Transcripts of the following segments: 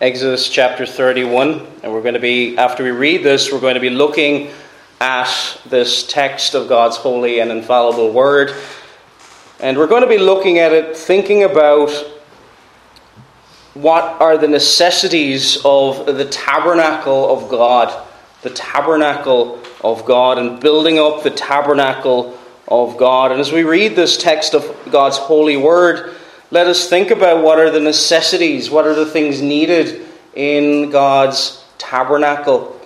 Exodus chapter 31, and we're going to be, after we read this, we're going to be looking at this text of God's holy and infallible word. And we're going to be looking at it, thinking about what are the necessities of the tabernacle of God, the tabernacle of God, and building up the tabernacle of God. And as we read this text of God's holy word, let us think about what are the necessities, what are the things needed in God's tabernacle,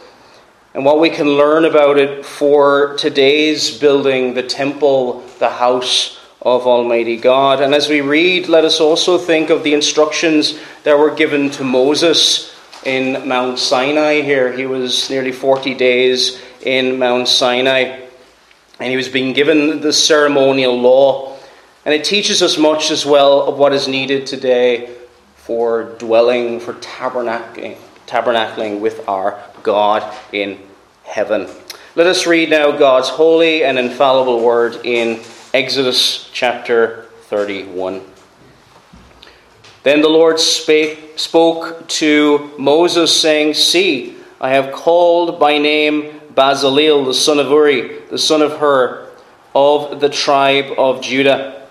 and what we can learn about it for today's building, the temple, the house of Almighty God. And as we read, let us also think of the instructions that were given to Moses in Mount Sinai here. He was nearly 40 days in Mount Sinai, and he was being given the ceremonial law. And it teaches us much as well of what is needed today for dwelling, for tabernacling, tabernacling with our God in heaven. Let us read now God's holy and infallible word in Exodus chapter 31. Then the Lord spake, spoke to Moses, saying, See, I have called by name Bezaleel, the son of Uri, the son of Hur, of the tribe of Judah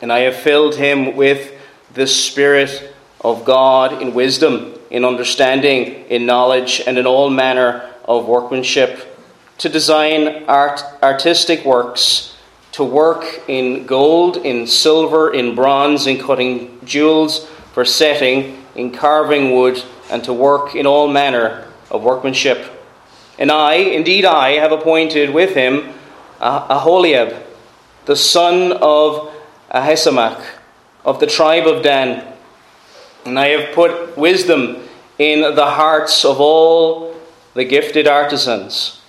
and I have filled him with the Spirit of God in wisdom, in understanding, in knowledge, and in all manner of workmanship, to design art, artistic works, to work in gold, in silver, in bronze, in cutting jewels, for setting, in carving wood, and to work in all manner of workmanship. And I, indeed I, have appointed with him Aholiab, the son of Ahisamach of the tribe of Dan. And I have put wisdom in the hearts of all the gifted artisans,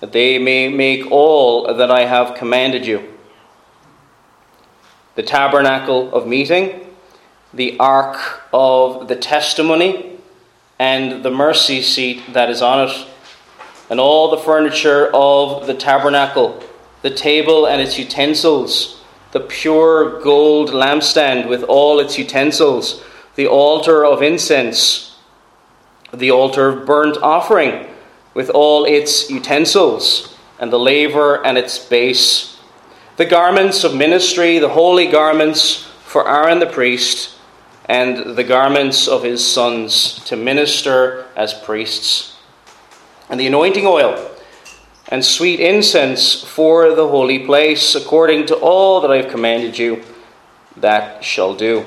that they may make all that I have commanded you the tabernacle of meeting, the ark of the testimony, and the mercy seat that is on it, and all the furniture of the tabernacle, the table and its utensils the pure gold lampstand with all its utensils, the altar of incense, the altar of burnt offering with all its utensils, and the laver and its base, the garments of ministry, the holy garments for Aaron the priest, and the garments of his sons to minister as priests, and the anointing oil and sweet incense for the holy place, according to all that I have commanded you, that shall do.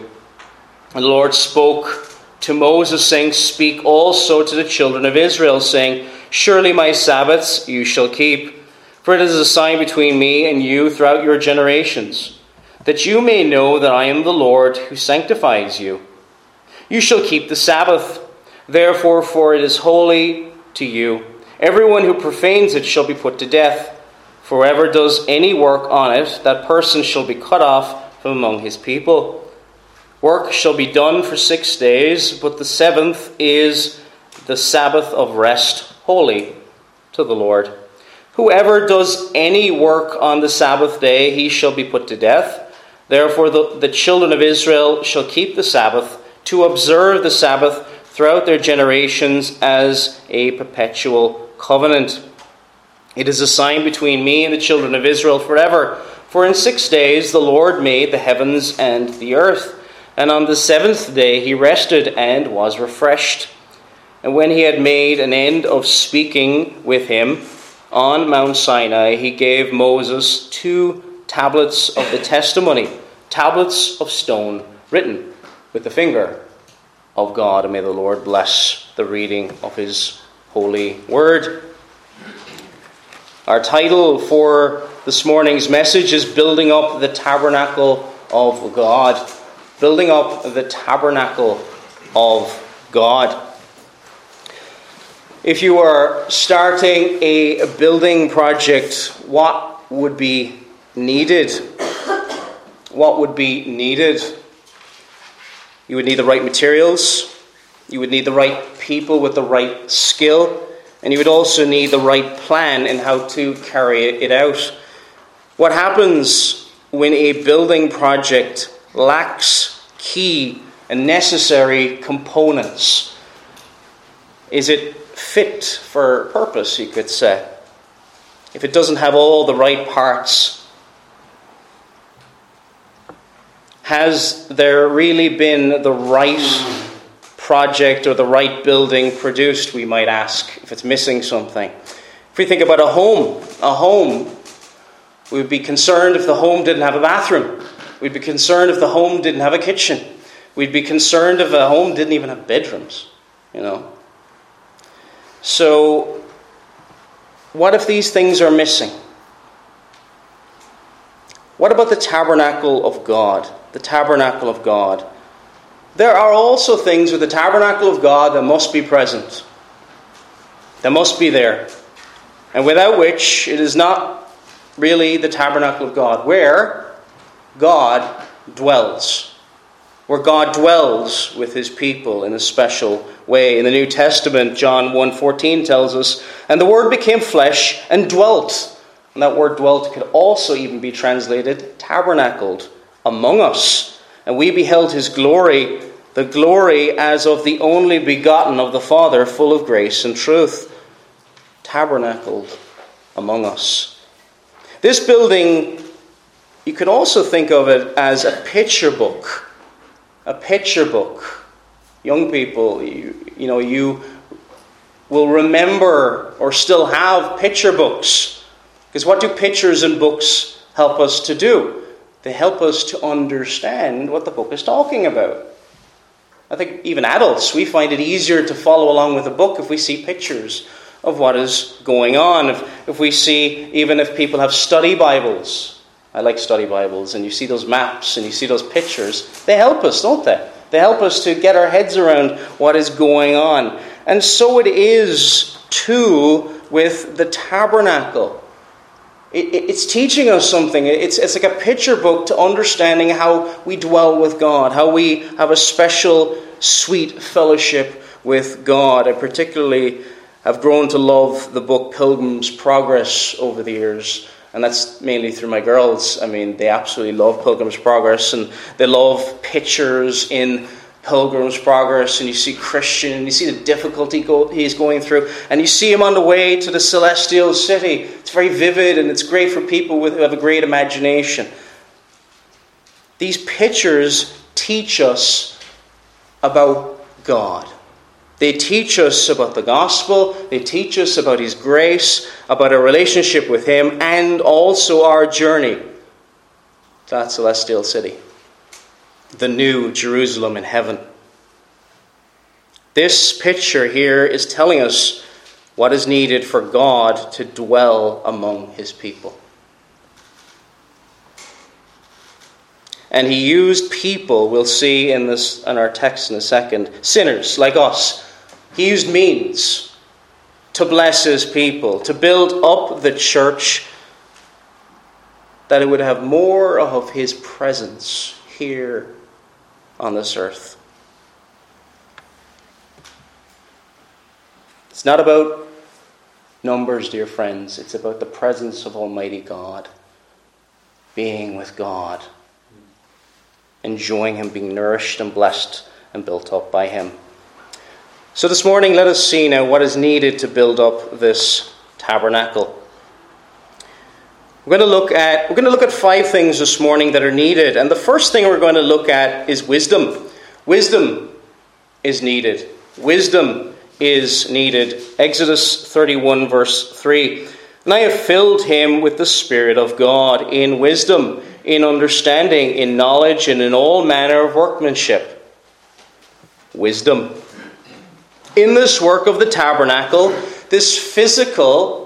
And the Lord spoke to Moses, saying, Speak also to the children of Israel, saying, Surely my Sabbaths you shall keep, for it is a sign between me and you throughout your generations, that you may know that I am the Lord who sanctifies you. You shall keep the Sabbath, therefore, for it is holy to you. Everyone who profanes it shall be put to death. Whoever does any work on it, that person shall be cut off from among his people. Work shall be done for six days, but the seventh is the Sabbath of rest, holy to the Lord. Whoever does any work on the Sabbath day, he shall be put to death. Therefore, the, the children of Israel shall keep the Sabbath, to observe the Sabbath throughout their generations as a perpetual covenant. It is a sign between me and the children of Israel forever. For in six days the Lord made the heavens and the earth, and on the seventh day he rested and was refreshed. And when he had made an end of speaking with him on Mount Sinai, he gave Moses two tablets of the testimony, tablets of stone, written with the finger of God. And may the Lord bless the reading of his holy word. Our title for this morning's message is Building Up the Tabernacle of God. Building up the Tabernacle of God. If you are starting a building project, what would be needed? What would be needed? You would need the right materials, you would need the right people with the right skill, and you would also need the right plan in how to carry it out. What happens when a building project lacks key and necessary components? Is it fit for purpose, you could say? If it doesn't have all the right parts, has there really been the right project or the right building produced, we might ask, if it's missing something? If we think about a home, a home, we would be concerned if the home didn't have a bathroom. We'd be concerned if the home didn't have a kitchen. We'd be concerned if a home didn't even have bedrooms, you know. So, what if these things are missing? What about the tabernacle of God? The tabernacle of God. There are also things with the tabernacle of God that must be present, that must be there, and without which it is not really the tabernacle of God, where God dwells where God dwells with his people in a special way. In the New Testament, John 1:14 tells us, "And the word became flesh and dwelt." And that word dwelt could also even be translated tabernacled among us. And we beheld his glory, the glory as of the only begotten of the Father, full of grace and truth. Tabernacled among us. This building, you could also think of it as a picture book a picture book. Young people, you, you know, you will remember or still have picture books. Because what do pictures and books help us to do? They help us to understand what the book is talking about. I think even adults, we find it easier to follow along with a book if we see pictures of what is going on. If, if we see, even if people have study Bibles, I like study Bibles, and you see those maps and you see those pictures. They help us, don't they? They help us to get our heads around what is going on. And so it is too with the tabernacle. It's teaching us something. It's, it's like a picture book to understanding how we dwell with God, how we have a special, sweet fellowship with God. I particularly have grown to love the book Pilgrim's Progress over the years and that's mainly through my girls. I mean, they absolutely love Pilgrim's Progress, and they love pictures in Pilgrim's Progress, and you see Christian, and you see the difficulty go, he's going through, and you see him on the way to the celestial city. It's very vivid, and it's great for people with, who have a great imagination. These pictures teach us about God. They teach us about the gospel, they teach us about His grace, about our relationship with Him, and also our journey to that celestial city, the new Jerusalem in heaven. This picture here is telling us what is needed for God to dwell among His people. And he used people, we'll see in this in our text in a second, sinners like us, he used means to bless his people, to build up the church, that it would have more of his presence here on this earth. It's not about numbers, dear friends. It's about the presence of Almighty God, being with God, enjoying Him, being nourished and blessed and built up by Him. So this morning, let us see now what is needed to build up this tabernacle. We're going to look at we're going to look at five things this morning that are needed, and the first thing we're going to look at is wisdom. Wisdom is needed. Wisdom is needed. Exodus 31 verse 3. And I have filled him with the Spirit of God in wisdom, in understanding, in knowledge, and in all manner of workmanship. Wisdom in this work of the tabernacle, this physical,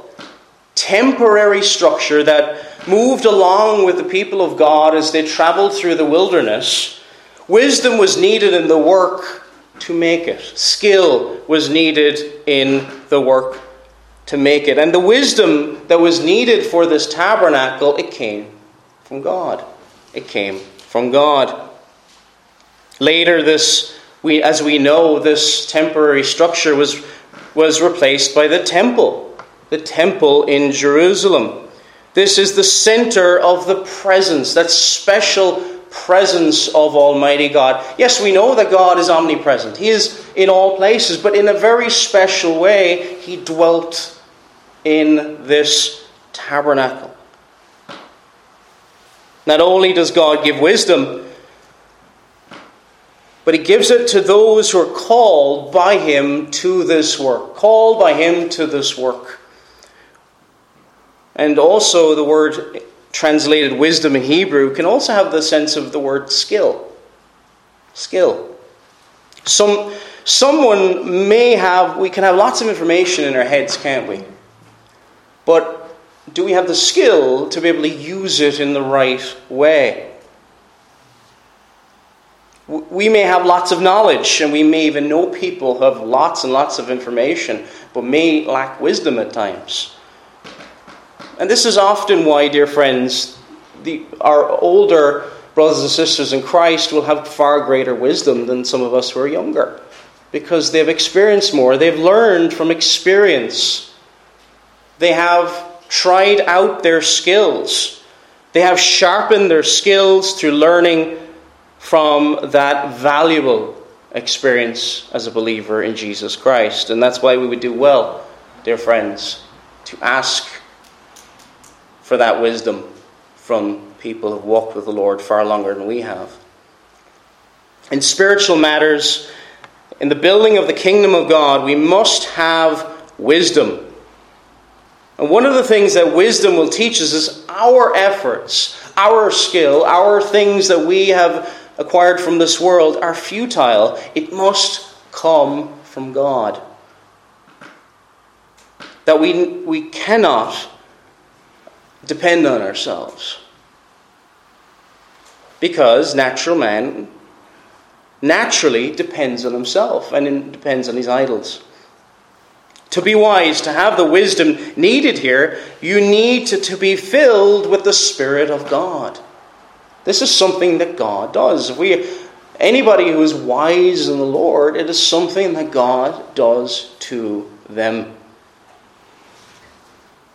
temporary structure that moved along with the people of God as they traveled through the wilderness, wisdom was needed in the work to make it. Skill was needed in the work to make it. And the wisdom that was needed for this tabernacle, it came from God. It came from God. Later, this we, as we know, this temporary structure was, was replaced by the temple, the temple in Jerusalem. This is the center of the presence, that special presence of Almighty God. Yes, we know that God is omnipresent. He is in all places, but in a very special way, He dwelt in this tabernacle. Not only does God give wisdom, but He gives it to those who are called by Him to this work. Called by Him to this work. And also, the word translated wisdom in Hebrew can also have the sense of the word skill. Skill. Some, someone may have, we can have lots of information in our heads, can't we? But do we have the skill to be able to use it in the right way? We may have lots of knowledge and we may even know people who have lots and lots of information, but may lack wisdom at times. And this is often why, dear friends, the, our older brothers and sisters in Christ will have far greater wisdom than some of us who are younger because they've experienced more, they've learned from experience, they have tried out their skills. They have sharpened their skills through learning from that valuable experience as a believer in Jesus Christ. And that's why we would do well, dear friends, to ask for that wisdom from people who've walked with the Lord far longer than we have. In spiritual matters, in the building of the kingdom of God, we must have wisdom. And one of the things that wisdom will teach us is our efforts, our skill, our things that we have acquired from this world are futile. It must come from God. That we, we cannot depend on ourselves. Because natural man naturally depends on himself and depends on his idols. To be wise, to have the wisdom needed here, you need to, to be filled with the Spirit of God. This is something that God does. If we, anybody who is wise in the Lord, it is something that God does to them.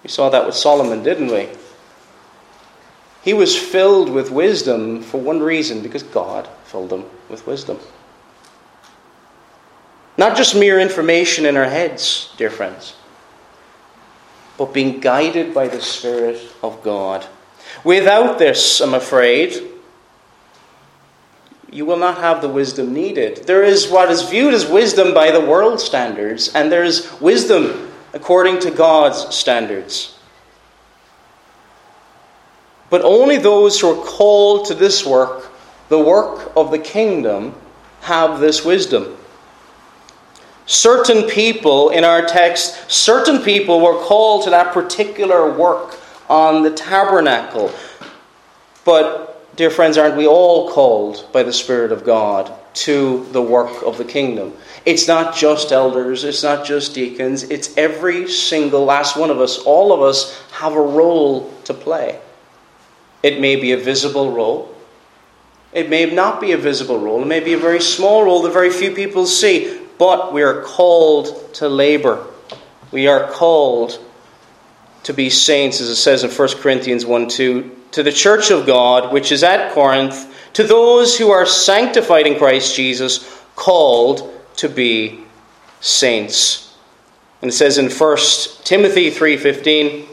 We saw that with Solomon, didn't we? He was filled with wisdom for one reason because God filled him with wisdom. Not just mere information in our heads, dear friends, but being guided by the Spirit of God. Without this, I'm afraid, you will not have the wisdom needed. There is what is viewed as wisdom by the world standards, and there is wisdom according to God's standards. But only those who are called to this work, the work of the kingdom, have this wisdom certain people in our text, certain people were called to that particular work on the tabernacle. But, dear friends, aren't we all called by the Spirit of God to the work of the kingdom? It's not just elders, it's not just deacons, it's every single last one of us. All of us have a role to play. It may be a visible role, it may not be a visible role. It may be a very small role that very few people see but we are called to labor. We are called to be saints, as it says in 1 Corinthians 1 2, to the church of God, which is at Corinth, to those who are sanctified in Christ Jesus, called to be saints. And it says in 1 Timothy 3:15,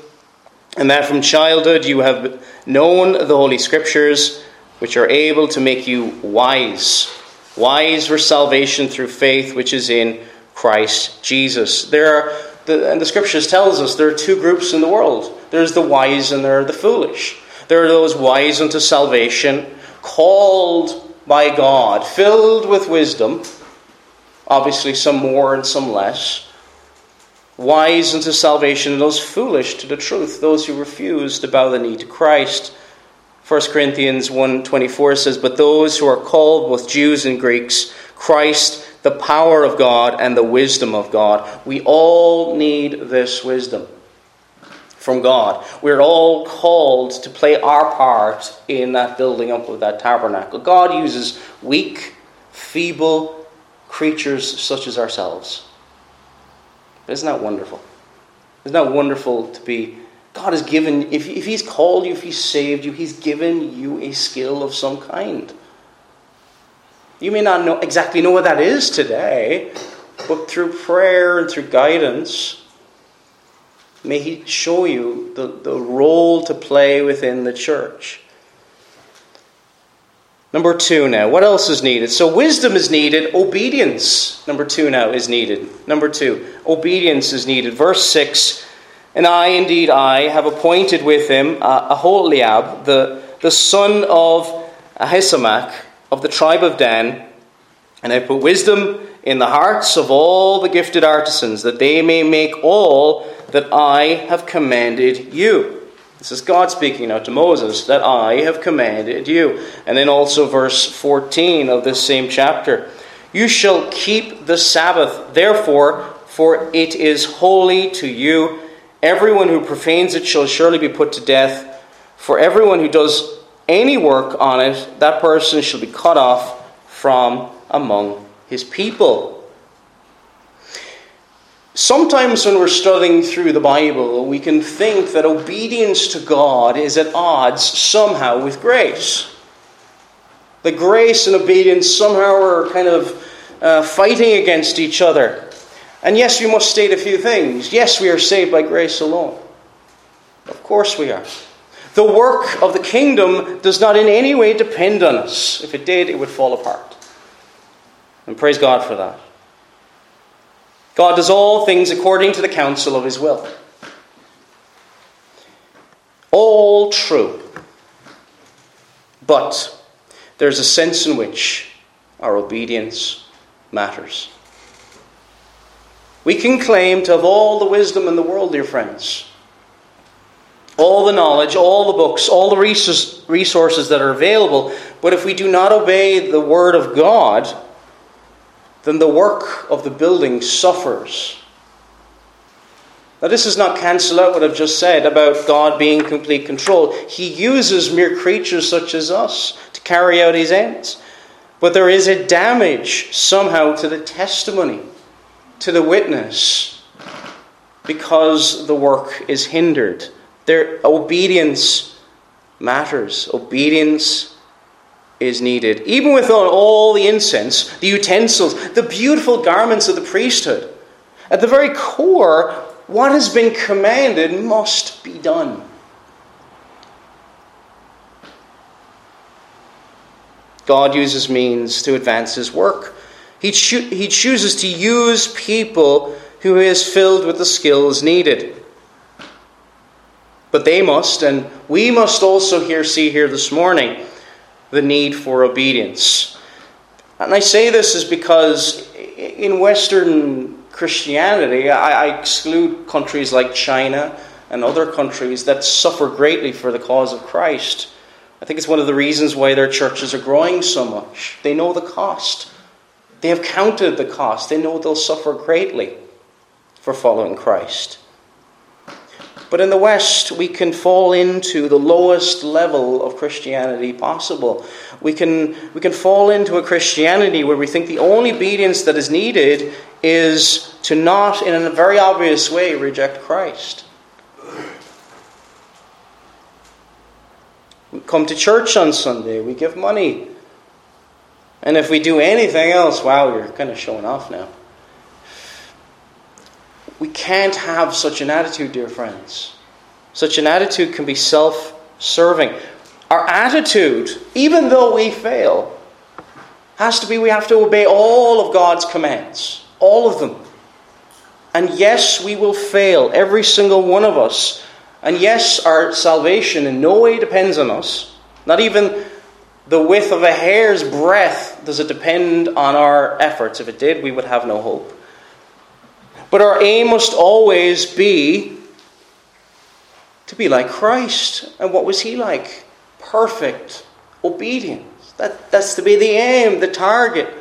and that from childhood you have known the holy scriptures, which are able to make you wise wise for salvation through faith which is in Christ Jesus. There are, the, and the scriptures tells us there are two groups in the world. There's the wise and there are the foolish. There are those wise unto salvation, called by God, filled with wisdom, obviously some more and some less, wise unto salvation, and those foolish to the truth, those who refuse to bow the knee to Christ. 1 Corinthians 1:24 says, "But those who are called both Jews and Greeks, Christ, the power of God and the wisdom of God." We all need this wisdom from God. We're all called to play our part in that building up of that tabernacle. God uses weak, feeble creatures such as ourselves. Isn't that wonderful? Isn't that wonderful to be God has given, if, if He's called you, if He's saved you, He's given you a skill of some kind. You may not know exactly know what that is today, but through prayer and through guidance, may He show you the, the role to play within the church. Number two now. What else is needed? So wisdom is needed. Obedience, number two now, is needed. Number two, obedience is needed. Verse 6 And I, indeed, I, have appointed with him Aholiab, the, the son of Ahisamach of the tribe of Dan, and I put wisdom in the hearts of all the gifted artisans, that they may make all that I have commanded you. This is God speaking now to Moses, that I have commanded you. And then also verse 14 of this same chapter. You shall keep the Sabbath, therefore, for it is holy to you. Everyone who profanes it shall surely be put to death. For everyone who does any work on it, that person shall be cut off from among his people. Sometimes when we're studying through the Bible, we can think that obedience to God is at odds somehow with grace. The grace and obedience somehow are kind of uh, fighting against each other. And yes, we must state a few things. Yes, we are saved by grace alone. Of course we are. The work of the kingdom does not in any way depend on us. If it did, it would fall apart. And praise God for that. God does all things according to the counsel of his will. All true. But there's a sense in which our obedience matters. We can claim to have all the wisdom in the world, dear friends. All the knowledge, all the books, all the resources that are available. But if we do not obey the Word of God, then the work of the building suffers. Now, this does not cancel out what I've just said about God being in complete control. He uses mere creatures such as us to carry out his ends. But there is a damage somehow to the testimony, to the witness, because the work is hindered. Their obedience matters. Obedience is needed. Even without all the incense, the utensils, the beautiful garments of the priesthood, at the very core, what has been commanded must be done. God uses means to advance his work. He, cho- he chooses to use people who he has filled with the skills needed. But they must, and we must also here see here this morning, the need for obedience. And I say this is because in Western Christianity, I, exclude countries like China and other countries that suffer greatly for the cause of Christ. I think it's one of the reasons why their churches are growing so much. They know the cost. They have counted the cost. They know they'll suffer greatly for following Christ. But in the West, we can fall into the lowest level of Christianity possible. We can, we can fall into a Christianity where we think the only obedience that is needed is to not, in a very obvious way, reject Christ. We come to church on Sunday, we give money. And if we do anything else, wow, you're kind of showing off now. We can't have such an attitude, dear friends. Such an attitude can be self serving. Our attitude, even though we fail, has to be we have to obey all of God's commands. All of them. And yes, we will fail, every single one of us. And yes, our salvation in no way depends on us. Not even the width of a hair's breadth does it depend on our efforts. If it did, we would have no hope. But our aim must always be to be like Christ. And what was he like? Perfect obedience. That, that's to be the aim, the target.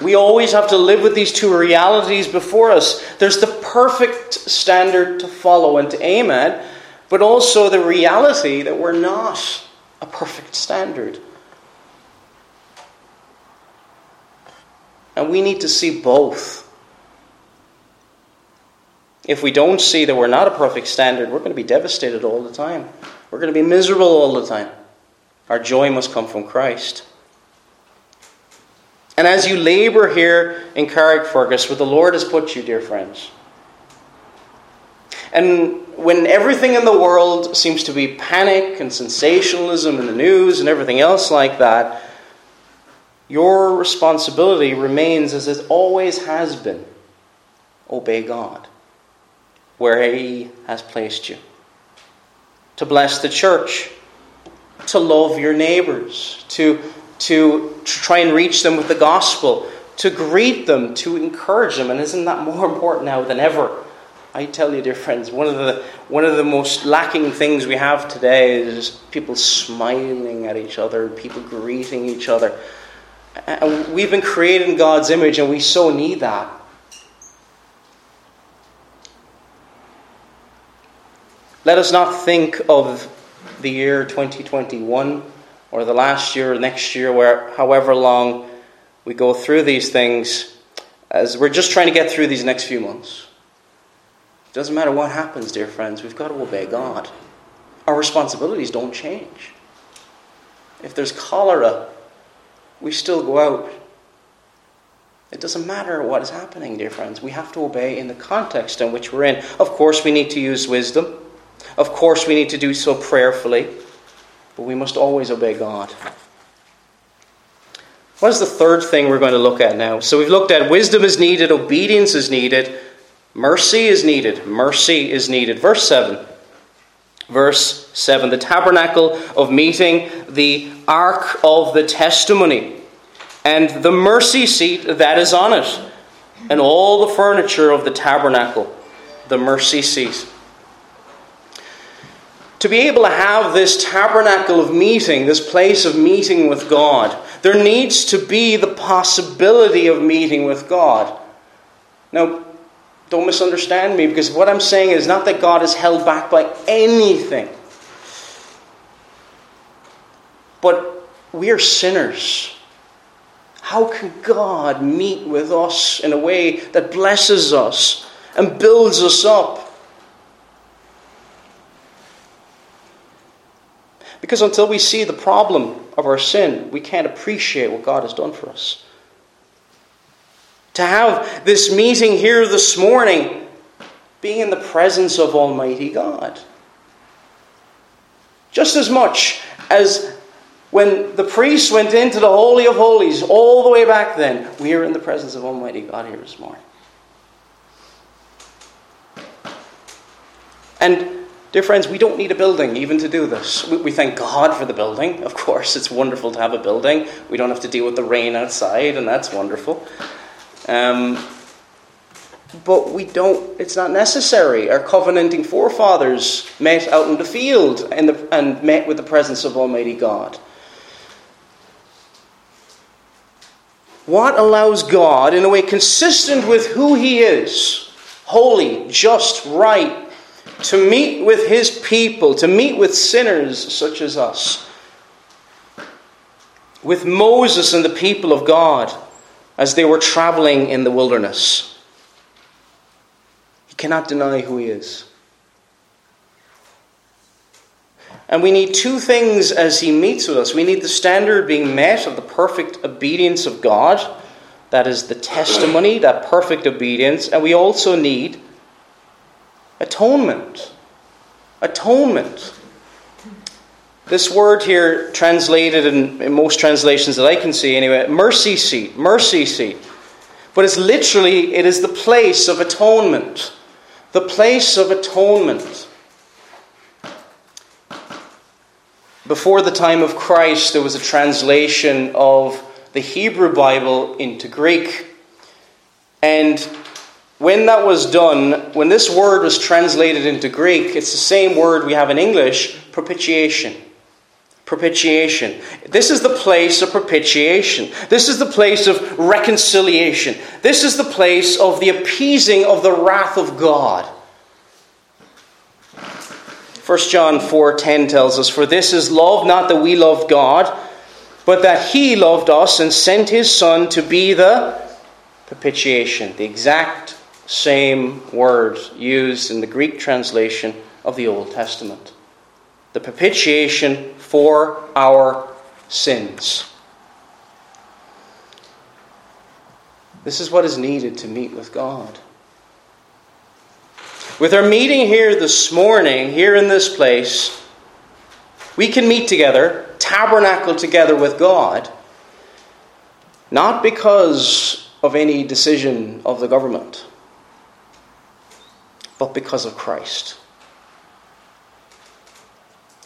We always have to live with these two realities before us. There's the perfect standard to follow and to aim at, but also the reality that we're not a perfect standard. And we need to see both. If we don't see that we're not a perfect standard, we're going to be devastated all the time. We're going to be miserable all the time. Our joy must come from Christ. And as you labor here in Carrickfergus, where the Lord has put you, dear friends, and when everything in the world seems to be panic and sensationalism in the news and everything else like that, your responsibility remains as it always has been obey God where He has placed you, to bless the church, to love your neighbors, to, to try and reach them with the gospel, to greet them, to encourage them. And isn't that more important now than ever? I tell you, dear friends, one of the one of the most lacking things we have today is people smiling at each other, people greeting each other. And we've been created in God's image, and we so need that. Let us not think of the year 2021 or the last year or next year, where however long we go through these things, as we're just trying to get through these next few months. It doesn't matter what happens, dear friends, we've got to obey God. Our responsibilities don't change. If there's cholera, we still go out. It doesn't matter what is happening, dear friends. We have to obey in the context in which we're in. Of course, we need to use wisdom. Of course, we need to do so prayerfully. But we must always obey God. What is the third thing we're going to look at now? So we've looked at wisdom is needed, obedience is needed, Mercy is needed. Mercy is needed. Verse 7. Verse 7 The tabernacle of meeting, the ark of the testimony, and the mercy seat that is on it, and all the furniture of the tabernacle, the mercy seat. To be able to have this tabernacle of meeting, this place of meeting with God, there needs to be the possibility of meeting with God. Now, don't misunderstand me because what I'm saying is not that God is held back by anything. But we are sinners. How can God meet with us in a way that blesses us and builds us up? Because until we see the problem of our sin, we can't appreciate what God has done for us to have this meeting here this morning, being in the presence of Almighty God. Just as much as when the priest went into the Holy of Holies all the way back then, we are in the presence of Almighty God here this morning. And, dear friends, we don't need a building even to do this. We, we thank God for the building. Of course, it's wonderful to have a building. We don't have to deal with the rain outside, and that's wonderful. Um, but we don't, it's not necessary. Our covenanting forefathers met out in the field the, and met with the presence of Almighty God. What allows God, in a way consistent with who He is, holy, just, right, to meet with His people, to meet with sinners such as us? With Moses and the people of God as they were traveling in the wilderness. He cannot deny who he is. And we need two things as he meets with us. We need the standard being met of the perfect obedience of God, that is the testimony, that perfect obedience, and we also need atonement. Atonement. This word here, translated in, in, most translations that I can see anyway, mercy seat, mercy seat. But it's literally, it is the place of atonement. The place of atonement. Before the time of Christ, there was a translation of the Hebrew Bible into Greek. And when that was done, when this word was translated into Greek, it's the same word we have in English propitiation propitiation. This is the place of propitiation. This is the place of reconciliation. This is the place of the appeasing of the wrath of God. 1 John 4:10 tells us, "For this is love, not that we loved God, but that he loved us and sent his son to be the propitiation, the exact same word used in the Greek translation of the Old Testament the propitiation for our sins. This is what is needed to meet with God. With our meeting here this morning, here in this place, we can meet together, tabernacle together with God, not because of any decision of the government, but because of Christ.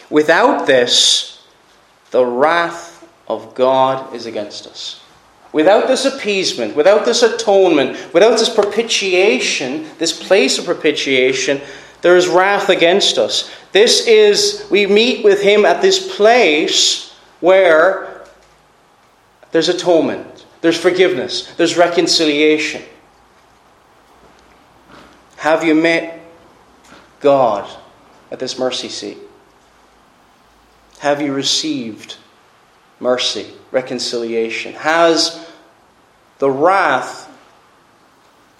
Without this, the wrath of God is against us. Without this appeasement, without this atonement, without this propitiation, this place of propitiation, there is wrath against us. This is, we meet with Him at this place where there's atonement, there's forgiveness, there's reconciliation. Have you met God at this mercy seat? Have you received mercy, reconciliation? Has the wrath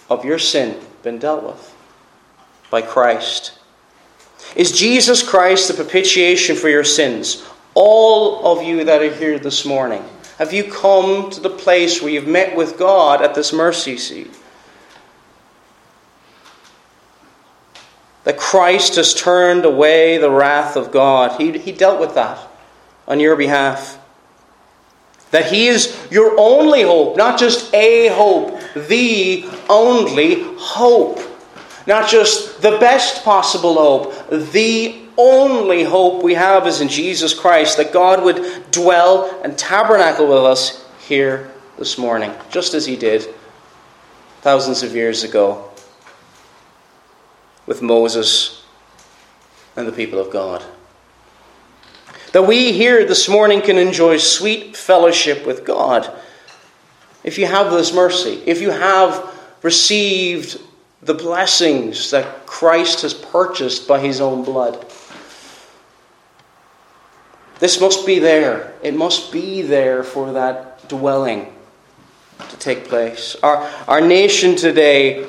of your sin been dealt with by Christ? Is Jesus Christ the propitiation for your sins? All of you that are here this morning, have you come to the place where you've met with God at this mercy seat? That Christ has turned away the wrath of God. He, he dealt with that on your behalf. That He is your only hope, not just a hope, the only hope. Not just the best possible hope, the only hope we have is in Jesus Christ, that God would dwell and tabernacle with us here this morning, just as He did thousands of years ago with Moses and the people of God that we here this morning can enjoy sweet fellowship with God. If you have this mercy, if you have received the blessings that Christ has purchased by his own blood. This must be there. It must be there for that dwelling to take place. Our, our nation today,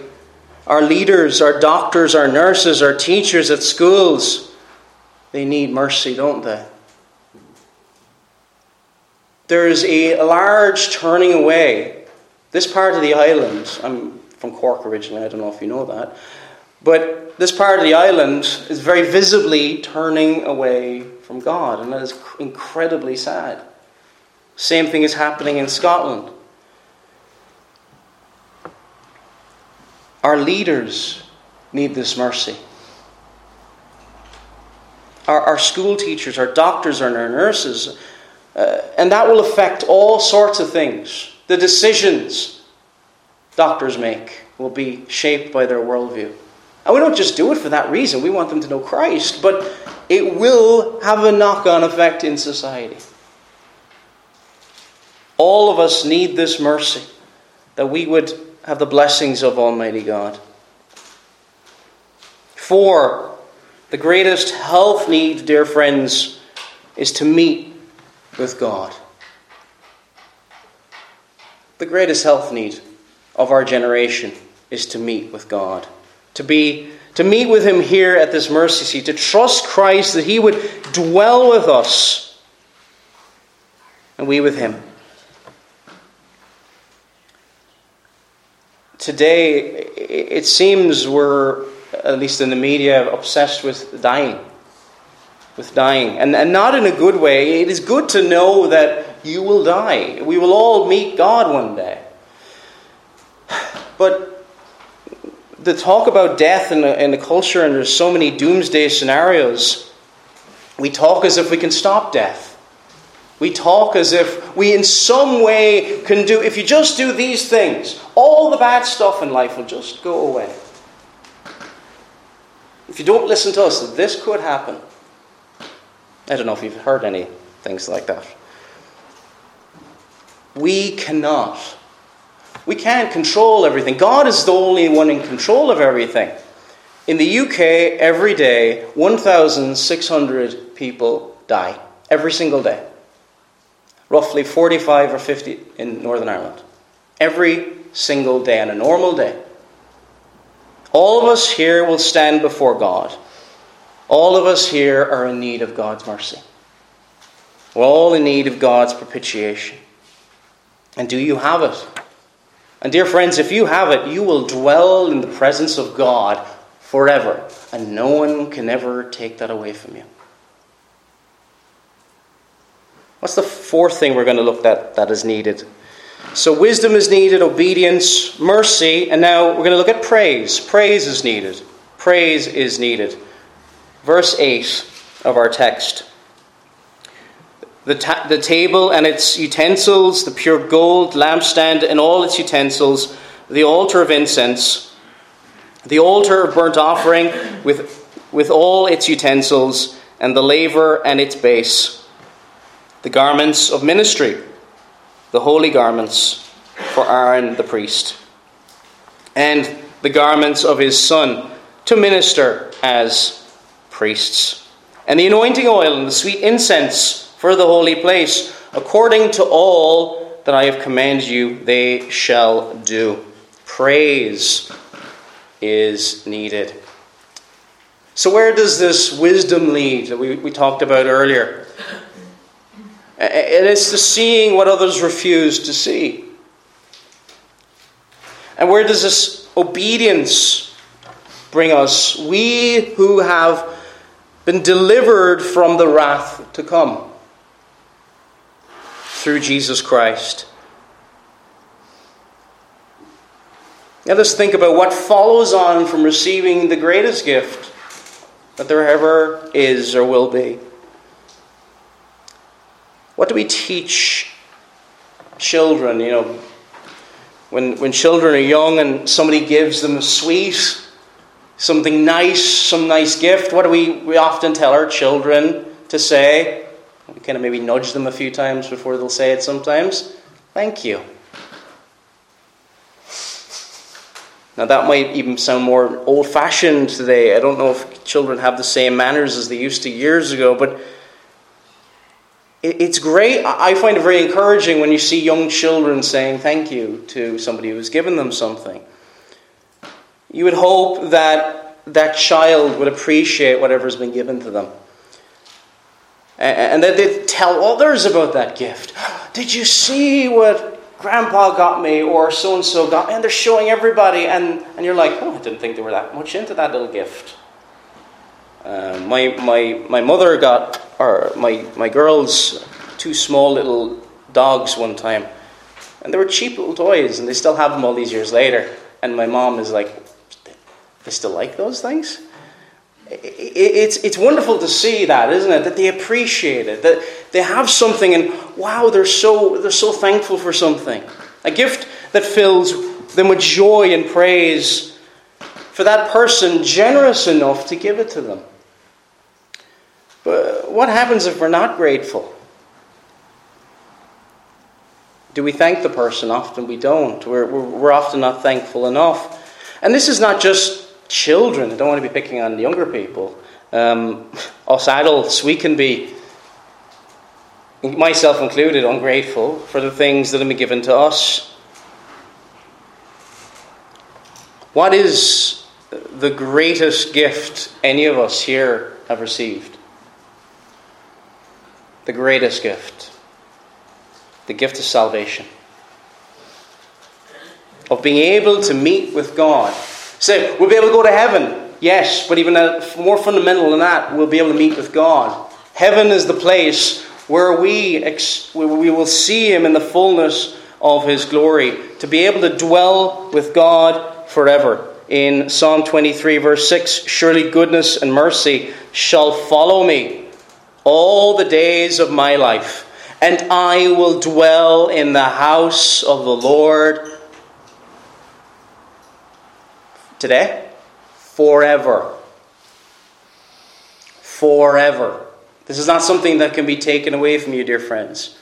our leaders, our doctors, our nurses, our teachers at schools, they need mercy, don't they? There is a large turning away. This part of the island, I'm from Cork originally, I don't know if you know that, but this part of the island is very visibly turning away from God, and that is incredibly sad. Same thing is happening in Scotland. Our leaders need this mercy. Our, our school teachers, our doctors, and our nurses uh, and that will affect all sorts of things. The decisions doctors make will be shaped by their worldview. And we don't just do it for that reason, we want them to know Christ, but it will have a knock on effect in society. All of us need this mercy, that we would have the blessings of Almighty God. Four, the greatest health need, dear friends, is to meet with God. The greatest health need of our generation is to meet with God, to be to meet with him here at this mercy seat, to trust Christ that he would dwell with us and we with him. Today, it seems we're, at least in the media, obsessed with dying with dying. And, and not in a good way. It is good to know that you will die. We will all meet God one day. But the talk about death in the, in the culture, and there's so many doomsday scenarios, we talk as if we can stop death. We talk as if we, in some way, can do, if you just do these things, all the bad stuff in life will just go away. If you don't listen to us, this could happen. I don't know if you've heard any things like that. We cannot. We can't control everything. God is the only one in control of everything. In the UK, every day, 1,600 people die. Every single day. Roughly 45 or 50 in Northern Ireland. Every single day, on a normal day. All of us here will stand before God. All of us here are in need of God's mercy. We're all in need of God's propitiation. And do you have it? And dear friends, if you have it, you will dwell in the presence of God forever, and no one can ever take that away from you. What's the fourth thing we're going to look at that is needed? So, wisdom is needed, obedience, mercy, and now we're going to look at praise. Praise is needed. Praise is needed. Verse 8 of our text. The, ta- the table and its utensils, the pure gold lampstand and all its utensils, the altar of incense, the altar of burnt offering with, with all its utensils, and the laver and its base, the garments of ministry the holy garments for Aaron the priest, and the garments of his son to minister as priests, and the anointing oil and the sweet incense for the holy place, according to all that I have commanded you, they shall do. Praise is needed. So, where does this wisdom lead that we, we talked about earlier? And it's the seeing what others refuse to see. And where does this obedience bring us? We who have been delivered from the wrath to come through Jesus Christ. Let us think about what follows on from receiving the greatest gift that there ever is or will be. What do we teach children? You know, when, when children are young and somebody gives them a sweet, something nice, some nice gift, what do we, we often tell our children to say? We kind of maybe nudge them a few times before they'll say it sometimes. Thank you. Now, that might even sound more old fashioned today. I don't know if children have the same manners as they used to years ago, but it's great. I find it very encouraging when you see young children saying thank you to somebody who's given them something. You would hope that that child would appreciate whatever's been given to them. And that they'd tell others about that gift. Did you see what grandpa got me or so and so got me? And they're showing everybody, and, and you're like, oh, I didn't think they were that much into that little gift. Uh, my, my, my mother got, or my, my girls, two small little dogs one time. And they were cheap little toys, and they still have them all these years later. And my mom is like, they still like those things? It's, it's wonderful to see that, isn't it? That they appreciate it, that they have something, and wow, they're so, they're so thankful for something. A gift that fills them with joy and praise for that person generous enough to give it to them. But what happens if we're not grateful? Do we thank the person? Often we don't. We're, we're, often not thankful enough. And this is not just children. I don't want to be picking on younger people. Um, us adults, we can be, myself included, ungrateful for the things that have been given to us. What is the greatest gift any of us here have received? the greatest gift the gift of salvation, of being able to meet with God. Say, we'll be able to go to heaven. Yes, but even more fundamental than that, we'll be able to meet with God. Heaven is the place where we, ex- where we will see Him in the fullness of His glory, to be able to dwell with God forever. In Psalm 23, verse 6 Surely goodness and mercy shall follow me all the days of my life, and I will dwell in the house of the Lord today, forever. Forever. This is not something that can be taken away from you, dear friends.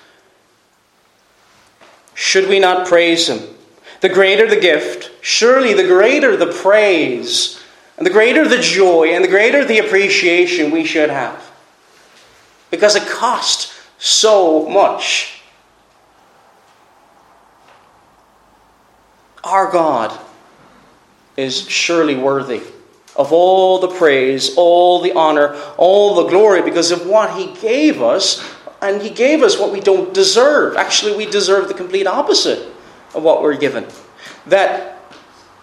Should we not praise Him? The greater the gift, surely the greater the praise, and the greater the joy, and the greater the appreciation we should have because it cost so much. Our God is surely worthy of all the praise, all the honor, all the glory because of what he gave us. And he gave us what we don't deserve. Actually, we deserve the complete opposite of what we're given. That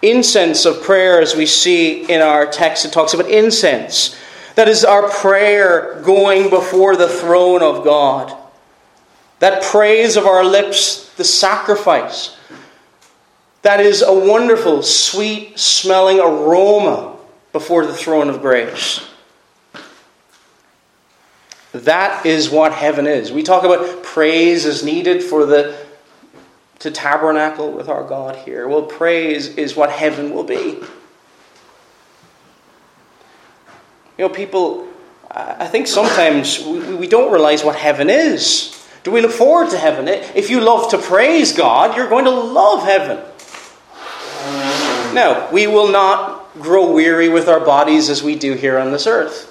incense of prayer, as we see in our text, it talks about incense. That is our prayer going before the throne of God. That praise of our lips, the sacrifice. That is a wonderful, sweet smelling aroma before the throne of grace. That is what heaven is. We talk about praise is needed for the to tabernacle with our God here. Well, praise is what heaven will be. You know, people, I think sometimes we, we don't realize what heaven is. Do we look forward to heaven? If you love to praise God, you're going to love heaven. No, we will not grow weary with our bodies as we do here on this earth.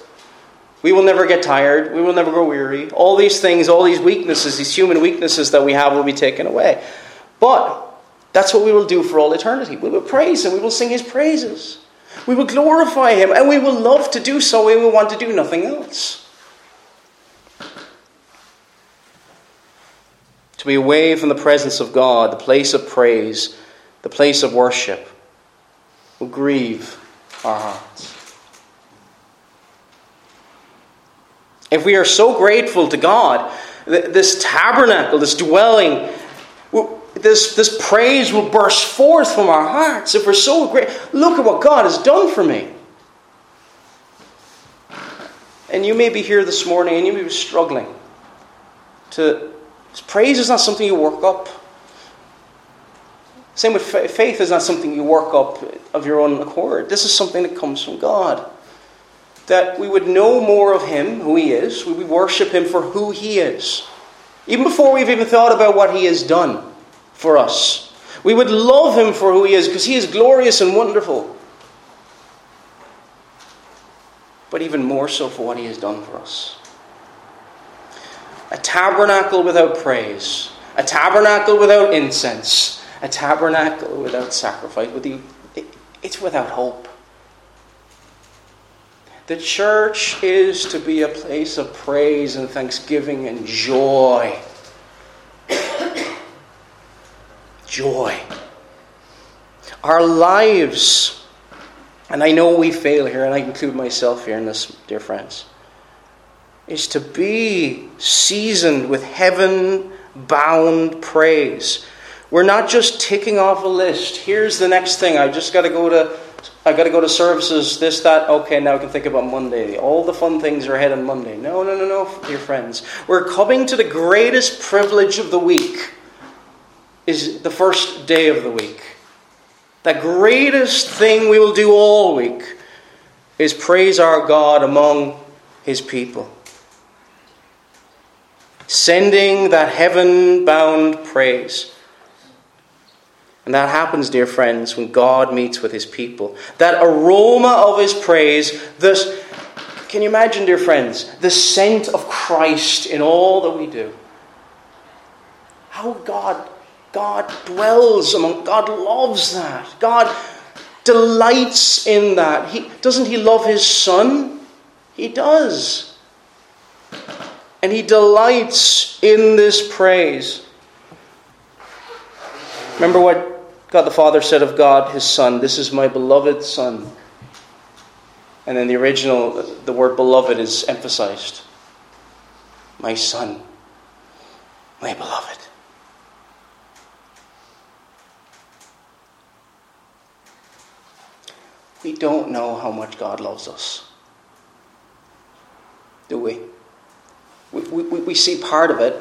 We will never get tired. We will never grow weary. All these things, all these weaknesses, these human weaknesses that we have will be taken away. But that's what we will do for all eternity. We will praise Him. We will sing His praises. We will glorify Him. And we will love to do so. We will want to do nothing else. To be away from the presence of God, the place of praise, the place of worship, will grieve our hearts. If we are so grateful to God, this tabernacle, this dwelling, this, this praise will burst forth from our hearts if we're so great. Look at what God has done for me. And you may be here this morning and you may be struggling to. Praise is not something you work up. Same with faith is not something you work up of your own accord. This is something that comes from God. That we would know more of Him, who He is. We would worship Him for who He is. Even before we've even thought about what He has done for us. We would love him for who he is because he is glorious and wonderful. But even more so for what he has done for us. A tabernacle without praise, a tabernacle without incense, a tabernacle without sacrifice, it's without hope. The church is to be a place of praise and thanksgiving and joy joy. Our lives, and I know we fail here, and I include myself here in this, dear friends, is to be seasoned with heaven bound praise. We're not just ticking off a list. Here's the next thing. I just got to go to I got to go to services, this, that. Okay, now I can think about Monday. All the fun things are ahead on Monday. No, no, no, no, dear friends. We're coming to the greatest privilege of the week is the first day of the week. The greatest thing we will do all week is praise our God among His people. Sending that heaven bound praise. And that happens, dear friends, when God meets with His people. That aroma of His praise, this, can you imagine, dear friends, the scent of Christ in all that we do? How God God dwells among, God loves that. God delights in that. He, doesn't He love His Son? He does. And He delights in this praise. Remember what God the Father said of God, His Son, This is my beloved Son. And then the original, the word beloved is emphasized. My Son, my beloved. We don't know how much God loves us. Do we? We, we, we see part of it,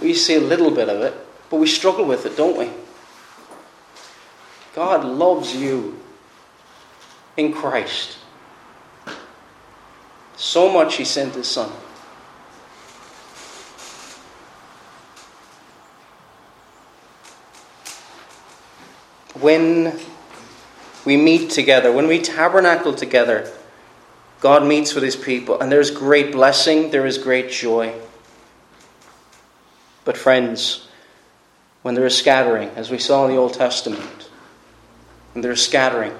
we see a little bit of it, but we struggle with it, don't we? God loves you in Christ. So much He sent His Son. When we meet together, when we tabernacle together, God meets with his people, and there's great blessing, there is great joy. But, friends, when there is scattering, as we saw in the Old Testament, and there's scattering.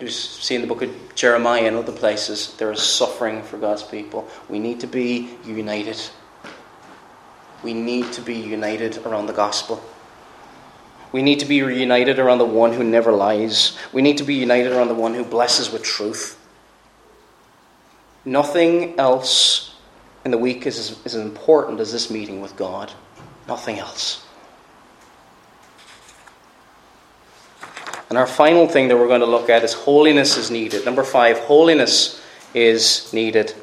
You see in the book of Jeremiah and other places, there is suffering for God's people. We need to be united. We need to be united around the gospel. We need to be united around the one who never lies. We need to be united around the one who blesses with truth. Nothing else in the week is as, as important as this meeting with God. Nothing else. And our final thing that we're going to look at is holiness is needed. Number five, holiness is needed.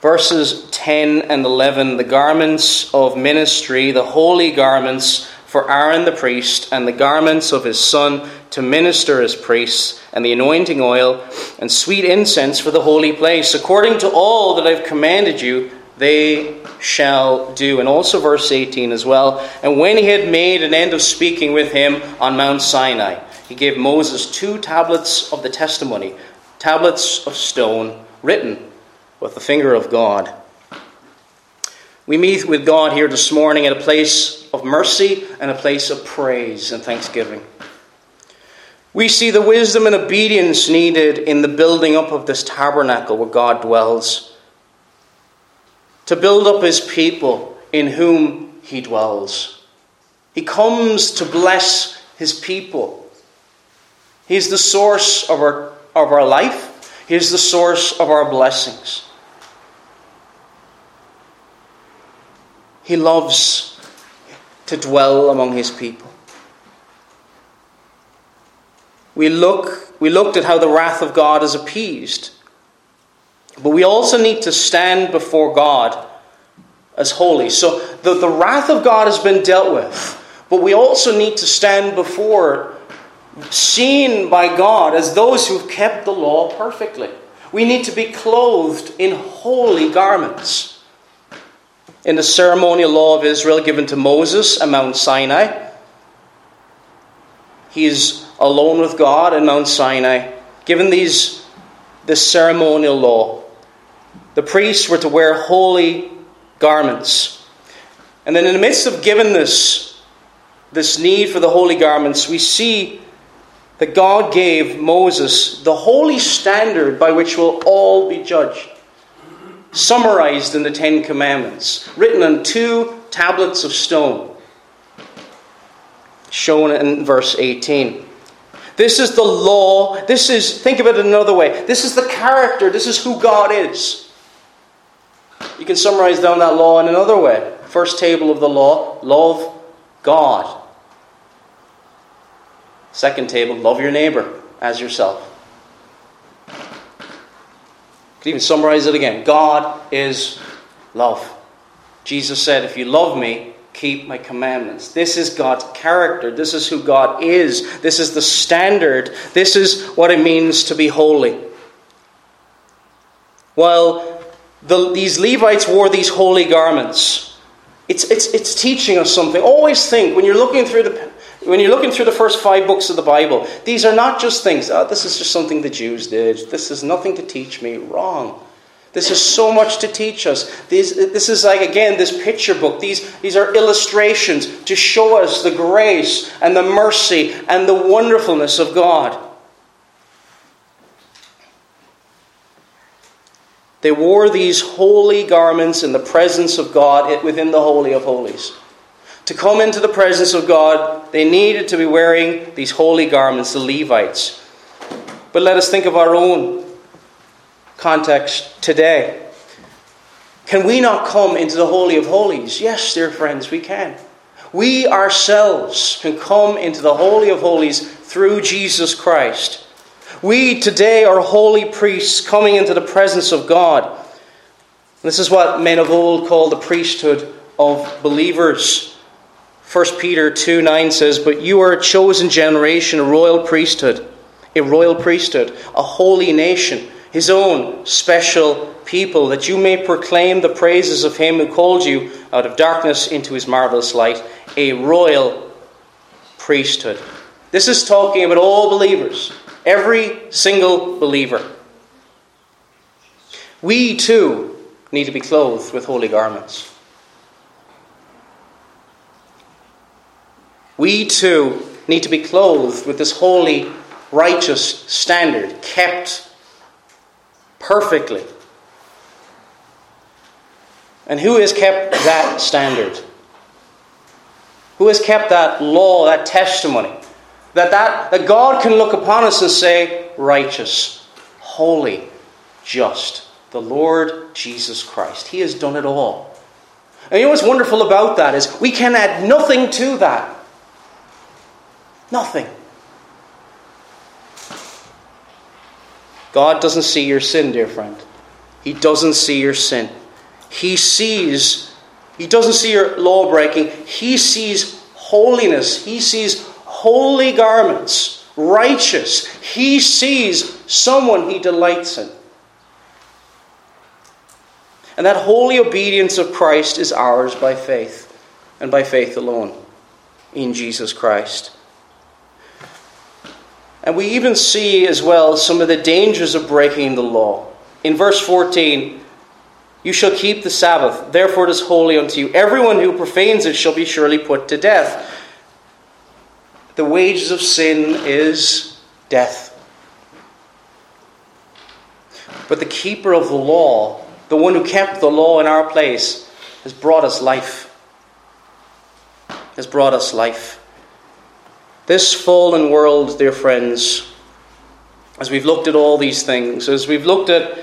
Verses 10 and 11 the garments of ministry, the holy garments for Aaron the priest, and the garments of his son to minister as priests, and the anointing oil, and sweet incense for the holy place, according to all that I've commanded you, they shall do. And also verse 18 as well. And when he had made an end of speaking with him on Mount Sinai, he gave Moses two tablets of the testimony, tablets of stone, written with the finger of God. We meet with God here this morning at a place of mercy and a place of praise and thanksgiving. We see the wisdom and obedience needed in the building up of this tabernacle where God dwells, to build up his people in whom he dwells. He comes to bless his people. He is the source of our, of our life, he is the source of our blessings. He loves to dwell among his people. We, look, we looked at how the wrath of God is appeased. But we also need to stand before God as holy. So the, the wrath of God has been dealt with. But we also need to stand before, seen by God as those who've kept the law perfectly. We need to be clothed in holy garments in the ceremonial law of Israel given to Moses at Mount Sinai. He is alone with God in Mount Sinai, given these this ceremonial law. The priests were to wear holy garments. And then in the midst of giving this, this need for the holy garments, we see that God gave Moses the holy standard by which we'll all be judged summarized in the Ten Commandments, written on two tablets of stone, shown in verse 18. This is the law. This is, think of it another way. This is the character. This is who God is. You can summarize down that law in another way. First table of the law love God. Second table, love your neighbor as yourself could even summarize it again God is love. Jesus said, If you love me, keep my commandments. This is God's character. This is who God is. This is the standard. This is what it means to be holy. While the, these Levites wore these holy garments, it's, it's, it's teaching us something. Always think when you're looking through the when you're looking through the first five books of the Bible, these are not just things, oh, this is just something the Jews did. This is nothing to teach me. Wrong. This is so much to teach us. These, this is like, again, this picture book. These, these are illustrations to show us the grace and the mercy and the wonderfulness of God. They wore these holy garments in the presence of God within the Holy of Holies. To come into the presence of God, they needed to be wearing these holy garments, the Levites. But let us think of our own context today. Can we not come into the Holy of Holies? Yes, dear friends, we can. We ourselves can come into the Holy of Holies through Jesus Christ. We today are holy priests coming into the presence of God. This is what men of old called the priesthood of believers. 1 Peter 2 9 says, But you are a chosen generation, a royal priesthood, a royal priesthood, a holy nation, his own special people, that you may proclaim the praises of him who called you out of darkness into his marvelous light, a royal priesthood. This is talking about all believers, every single believer. We too need to be clothed with holy garments. We too need to be clothed with this holy, righteous standard, kept perfectly. And who has kept that standard? Who has kept that law, that testimony? That, that, that God can look upon us and say, righteous, holy, just. The Lord Jesus Christ. He has done it all. And you know what's wonderful about that is we can add nothing to that. Nothing. God doesn't see your sin, dear friend. He doesn't see your sin. He sees, He doesn't see your law breaking. He sees holiness. He sees holy garments, righteous. He sees someone He delights in. And that holy obedience of Christ is ours by faith, and by faith alone in Jesus Christ. And we even see as well some of the dangers of breaking the law. In verse 14, you shall keep the Sabbath, therefore it is holy unto you. Everyone who profanes it shall be surely put to death. The wages of sin is death. But the keeper of the law, the one who kept the law in our place, has brought us life. Has brought us life. This fallen world, dear friends, as we've looked at all these things, as we've looked at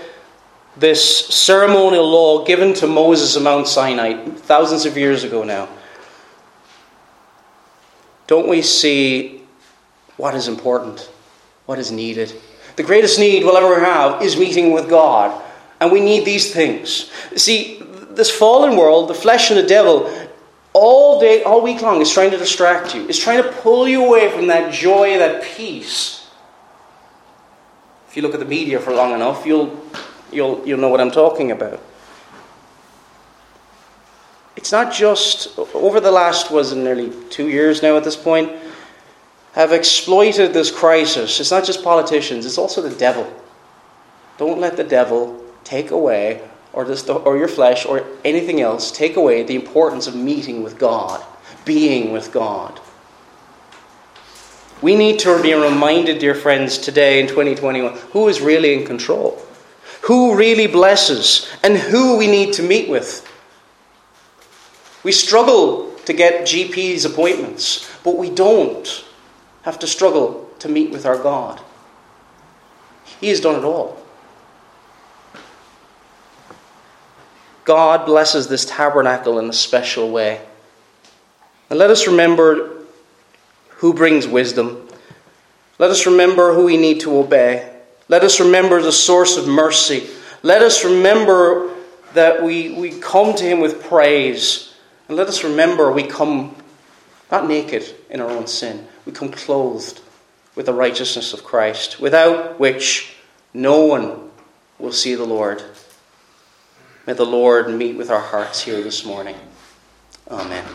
this ceremonial law given to Moses on Mount Sinai thousands of years ago now, don't we see what is important, what is needed? The greatest need we'll ever have is meeting with God. And we need these things. See, this fallen world, the flesh and the devil, all day, all week long is trying to distract you, is trying to pull you away from that joy, that peace. If you look at the media for long enough, you'll, you'll, you'll know what I'm talking about. It's not just, over the last, was it nearly two years now at this point, have exploited this crisis. It's not just politicians, it's also the devil. Don't let the devil take away, or, this, or your flesh, or anything else, take away the importance of meeting with God, being with God. We need to be reminded, dear friends, today in 2021, who is really in control, who really blesses, and who we need to meet with. We struggle to get GP's appointments, but we don't have to struggle to meet with our God. He has done it all. God blesses this tabernacle in a special way. And let us remember who brings wisdom. Let us remember who we need to obey. Let us remember the source of mercy. Let us remember that we, we come to Him with praise. And let us remember we come not naked in our own sin, we come clothed with the righteousness of Christ, without which no one will see the Lord. May the Lord meet with our hearts here this morning. Amen.